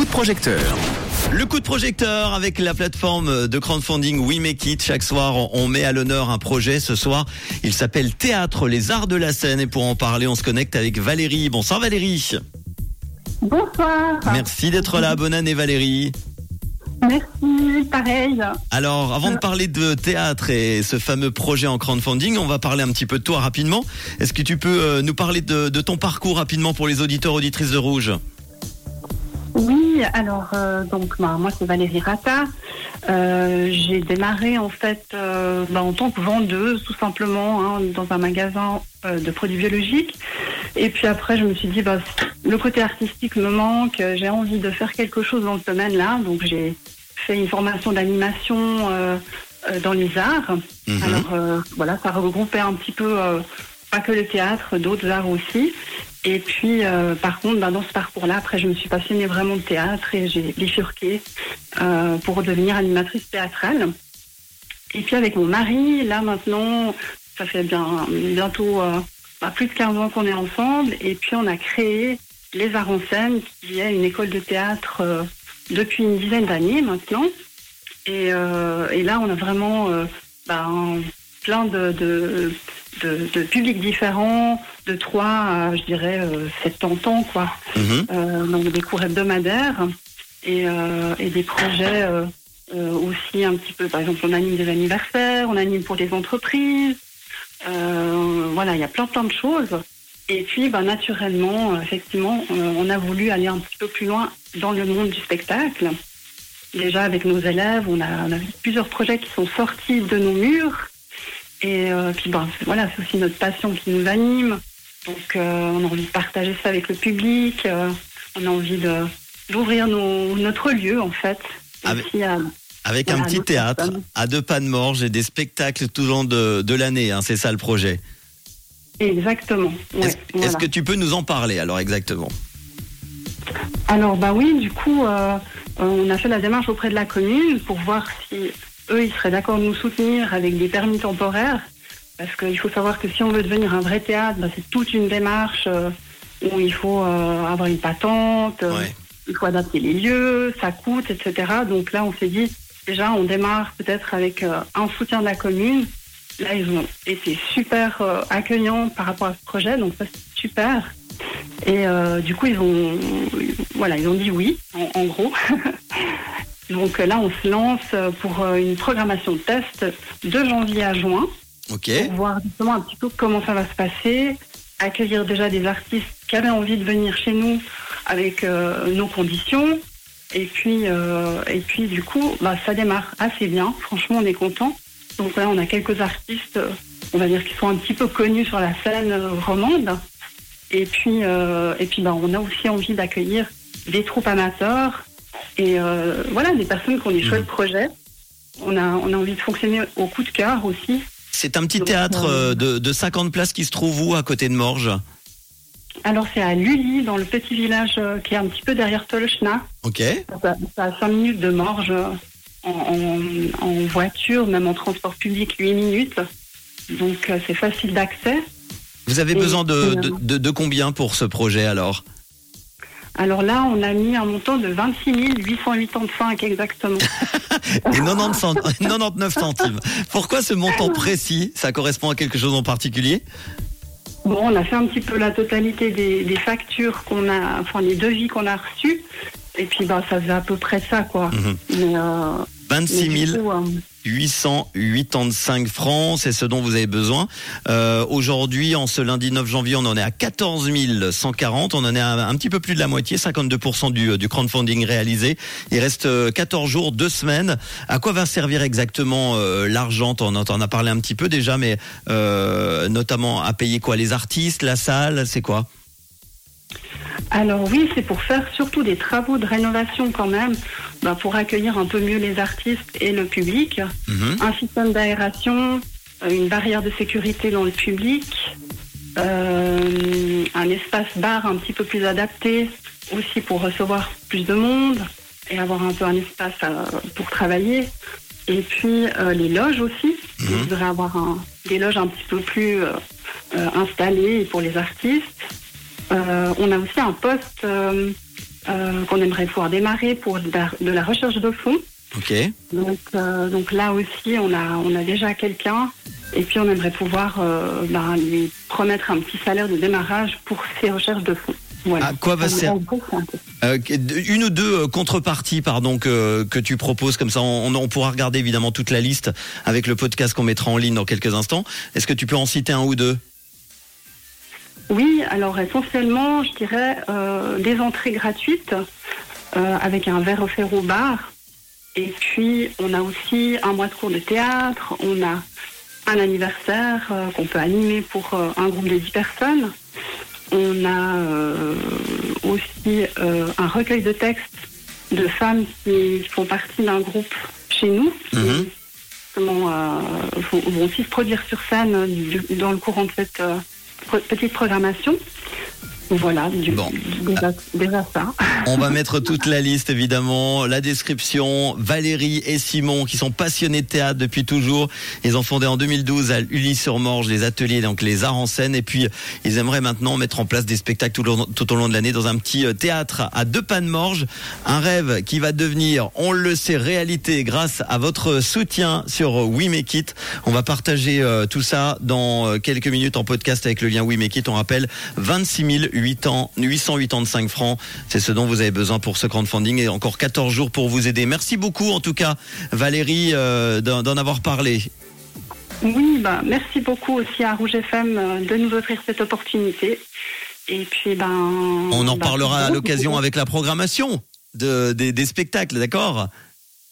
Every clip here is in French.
coup de projecteur. Le coup de projecteur avec la plateforme de crowdfunding We Make It. Chaque soir, on met à l'honneur un projet. Ce soir, il s'appelle Théâtre, les arts de la scène. Et pour en parler, on se connecte avec Valérie. Bonsoir Valérie. Bonsoir. Merci d'être là. Bonne année Valérie. Merci, pareil. Alors, avant de parler de théâtre et ce fameux projet en crowdfunding, on va parler un petit peu de toi rapidement. Est-ce que tu peux euh, nous parler de, de ton parcours rapidement pour les auditeurs auditrices de Rouge? Oui, alors euh, donc bah, moi c'est Valérie Rata. Euh, j'ai démarré en fait euh, bah, en tant que vendeuse tout simplement hein, dans un magasin de produits biologiques. Et puis après je me suis dit bah, le côté artistique me manque, j'ai envie de faire quelque chose dans ce domaine-là. Donc j'ai fait une formation d'animation dans les arts. Mhm. Alors voilà, ça regroupait un petit peu pas que le théâtre, d'autres arts aussi. Et puis, euh, par contre, bah, dans ce parcours-là, après, je me suis passionnée vraiment de théâtre et j'ai bifurqué euh, pour devenir animatrice théâtrale. Et puis, avec mon mari, là maintenant, ça fait bien bientôt euh, bah, plus de 15 ans qu'on est ensemble. Et puis, on a créé Les Arts en scène, qui est une école de théâtre euh, depuis une dizaine d'années maintenant. Et, euh, et là, on a vraiment un- plein de, de, de, de publics différents, de 3 à, je dirais, euh, 70 ans, quoi. Mhm. Euh, donc des cours hebdomadaires et, euh, et des projets euh, euh, aussi un petit peu. Par exemple, on anime des anniversaires, on anime pour des entreprises. Euh, voilà, il y a plein plein de choses. Et puis, bah, naturellement, euh, effectivement, euh, on a voulu aller un petit peu plus loin dans le monde du spectacle. Déjà avec nos élèves, on a, on a plusieurs projets qui sont sortis de nos murs. Et euh, puis, bah, c'est- voilà, c'est aussi notre passion qui nous anime. Donc, euh, on a envie de partager ça avec le public. euh, on a envie de d'ouvrir nos- notre lieu, en fait. Avec- aussi à- Avec Voilà, un petit théâtre personnes. à deux pas de morge et des spectacles tout au long de, de l'année. hein, c'est ça le projet. Exactement. ouais, Est-ce voilà. est-ce que tu peux nous en parler alors exactement? Alors bah oui, du coup, on a fait la démarche auprès de la commune pour voir si eux, ils seraient d'accord de nous soutenir avec des permis temporaires. Parce qu'il faut savoir que si on veut devenir un vrai théâtre, c'est toute une démarche euh, où il faut euh, avoir une patente, euh, Ouais. il faut adapter les lieux, ça coûte, etc. Donc là, on s'est dit, déjà, on démarre peut-être avec un soutien de la commune. Là, ils ont été super accueillants par rapport à ce projet, donc ça, c'est super. Et euh, du coup, ils ont, voilà, ils ont dit oui, en, en gros. donc euh, là, on se lance euh, pour euh, une programmation de test de janvier à juin Ok. pour voir justement un petit peu comment ça va se passer, accueillir déjà des artistes qui avaient envie de venir chez nous avec euh, nos conditions. Et puis, euh, et puis du coup, bah, ça démarre assez bien. Franchement, on est content. Donc là, on a quelques artistes, on va dire, qui sont un petit peu connus sur la scène romande. Et puis, euh, et puis bah, on a aussi envie d'accueillir des troupes amateurs et euh, voilà, des personnes qui ont des chouettes projets. On a, on a envie de fonctionner au coup de cœur aussi. C'est un petit Donc, théâtre euh, euh, de, de 50 places qui se trouve où à côté de Morges? Alors c'est à Lully, dans le petit village qui est un petit peu derrière Tolchna. Ok. C'est à 5 minutes de Morges en, en- en voiture, même en transport public 8 minutes. Donc c'est facile d'accès. Vous avez Et- besoin de- de combien pour ce projet alors? Alors là, on a mis un montant de 26 885 exactement. Et 90 cent- 99 centimes. Pourquoi ce montant précis Ça correspond à quelque chose en particulier? Bon, on a fait un petit peu la totalité des, des factures qu'on a, enfin les devis qu'on a reçus. Et puis bah ça faisait à peu près ça quoi. Mhm. Mais, euh, 26 du 000 coup, euh, 885 francs, c'est ce dont vous avez besoin. Euh, Aujourd'hui, en ce lundi 9 janvier, on en est à 14 140. On en est à un petit peu plus de la moitié, 52% du, du crowdfunding réalisé. Il reste euh, 14 jours, deux semaines. À quoi va servir exactement euh, l'argent? On en a parlé un petit peu déjà, mais euh, notamment à payer quoi? Les artistes, la salle, c'est quoi? Alors oui, c'est pour faire surtout des travaux de rénovation quand même, bah, pour accueillir un peu mieux les artistes et le public. Mhm. Un système d'aération, euh, une barrière de sécurité dans le public, euh, un espace bar un petit peu plus adapté aussi pour recevoir plus de monde et avoir un peu un espace euh, pour travailler. Et puis euh, les loges aussi. Mhm. On voudrait avoir un- des loges un petit peu plus installées pour les artistes. On a aussi un poste euh, qu'on aimerait pouvoir démarrer pour de la, de la recherche de fonds. Ok. Donc, euh, donc là aussi, on a, on a déjà quelqu'un. Et puis, on aimerait pouvoir euh, ben, lui promettre un petit salaire de démarrage pour ses recherches de fonds. Voilà. À quoi va En ser- gros, c'est un peu. Euh, une ou deux contreparties, pardon, que, que tu proposes comme ça. On, on pourra regarder évidemment toute la liste avec le podcast qu'on mettra en ligne dans quelques instants. Est-ce que tu peux en citer un ou deux? Oui, alors essentiellement, je dirais euh, des entrées gratuites euh, avec un verre offert au bar. Et puis, on a aussi un mois de cours de théâtre, on a un anniversaire euh, qu'on peut animer pour un groupe de 10 personnes. On a aussi un recueil de textes de femmes qui font partie d'un groupe chez nous, qui justement, euh, vont, vont aussi se produire sur scène dans le courant de cette petite programmation. Voilà, du, Bon. déjà, déjà ça. On va mettre toute la liste évidemment, la description. Valérie et Simon qui sont passionnés de théâtre depuis toujours. Ils ont fondé en 2012 à Uly-sur-Morge les ateliers, donc les arts en scène. Et puis ils aimeraient maintenant mettre en place des spectacles tout, au long- tout au long de l'année dans un petit euh, théâtre à deux pas de Morges. Un rêve qui va devenir, on le sait, réalité grâce à votre soutien sur We Make It. On va partager euh, tout ça dans euh, quelques minutes en podcast avec le lien We Make It. On rappelle 26 8 ans, 885 francs. C'est ce dont vous avez besoin pour ce crowdfunding et encore 14 jours pour vous aider. Merci beaucoup en tout cas Valérie euh, d'en avoir parlé. Oui, bah, merci beaucoup aussi à Rouge FM euh, de nous offrir cette opportunité. Et puis, ben. On en bah, parlera à l'occasion avec la programmation de, des, des spectacles, d'accord?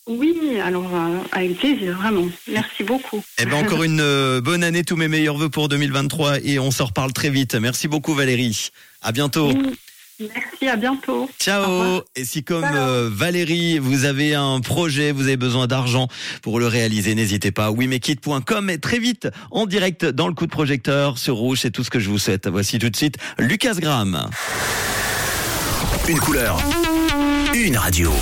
Oui, alors, euh, avec plaisir, vraiment. Merci beaucoup. Eh ben encore une euh, bonne année, tous mes meilleurs voeux pour 2023 et on se reparle très vite. Merci beaucoup Valérie. À bientôt. Oui, Merci, à bientôt. Ciao. Et si comme euh, Valérie, vous avez un projet, vous avez besoin d'argent pour le réaliser, n'hésitez pas. WeMakeIt.com et très vite en direct dans le coup de projecteur sur Rouge, c'est tout ce que je vous souhaite. Voici tout de suite Lucas Graham. Une couleur. Une radio.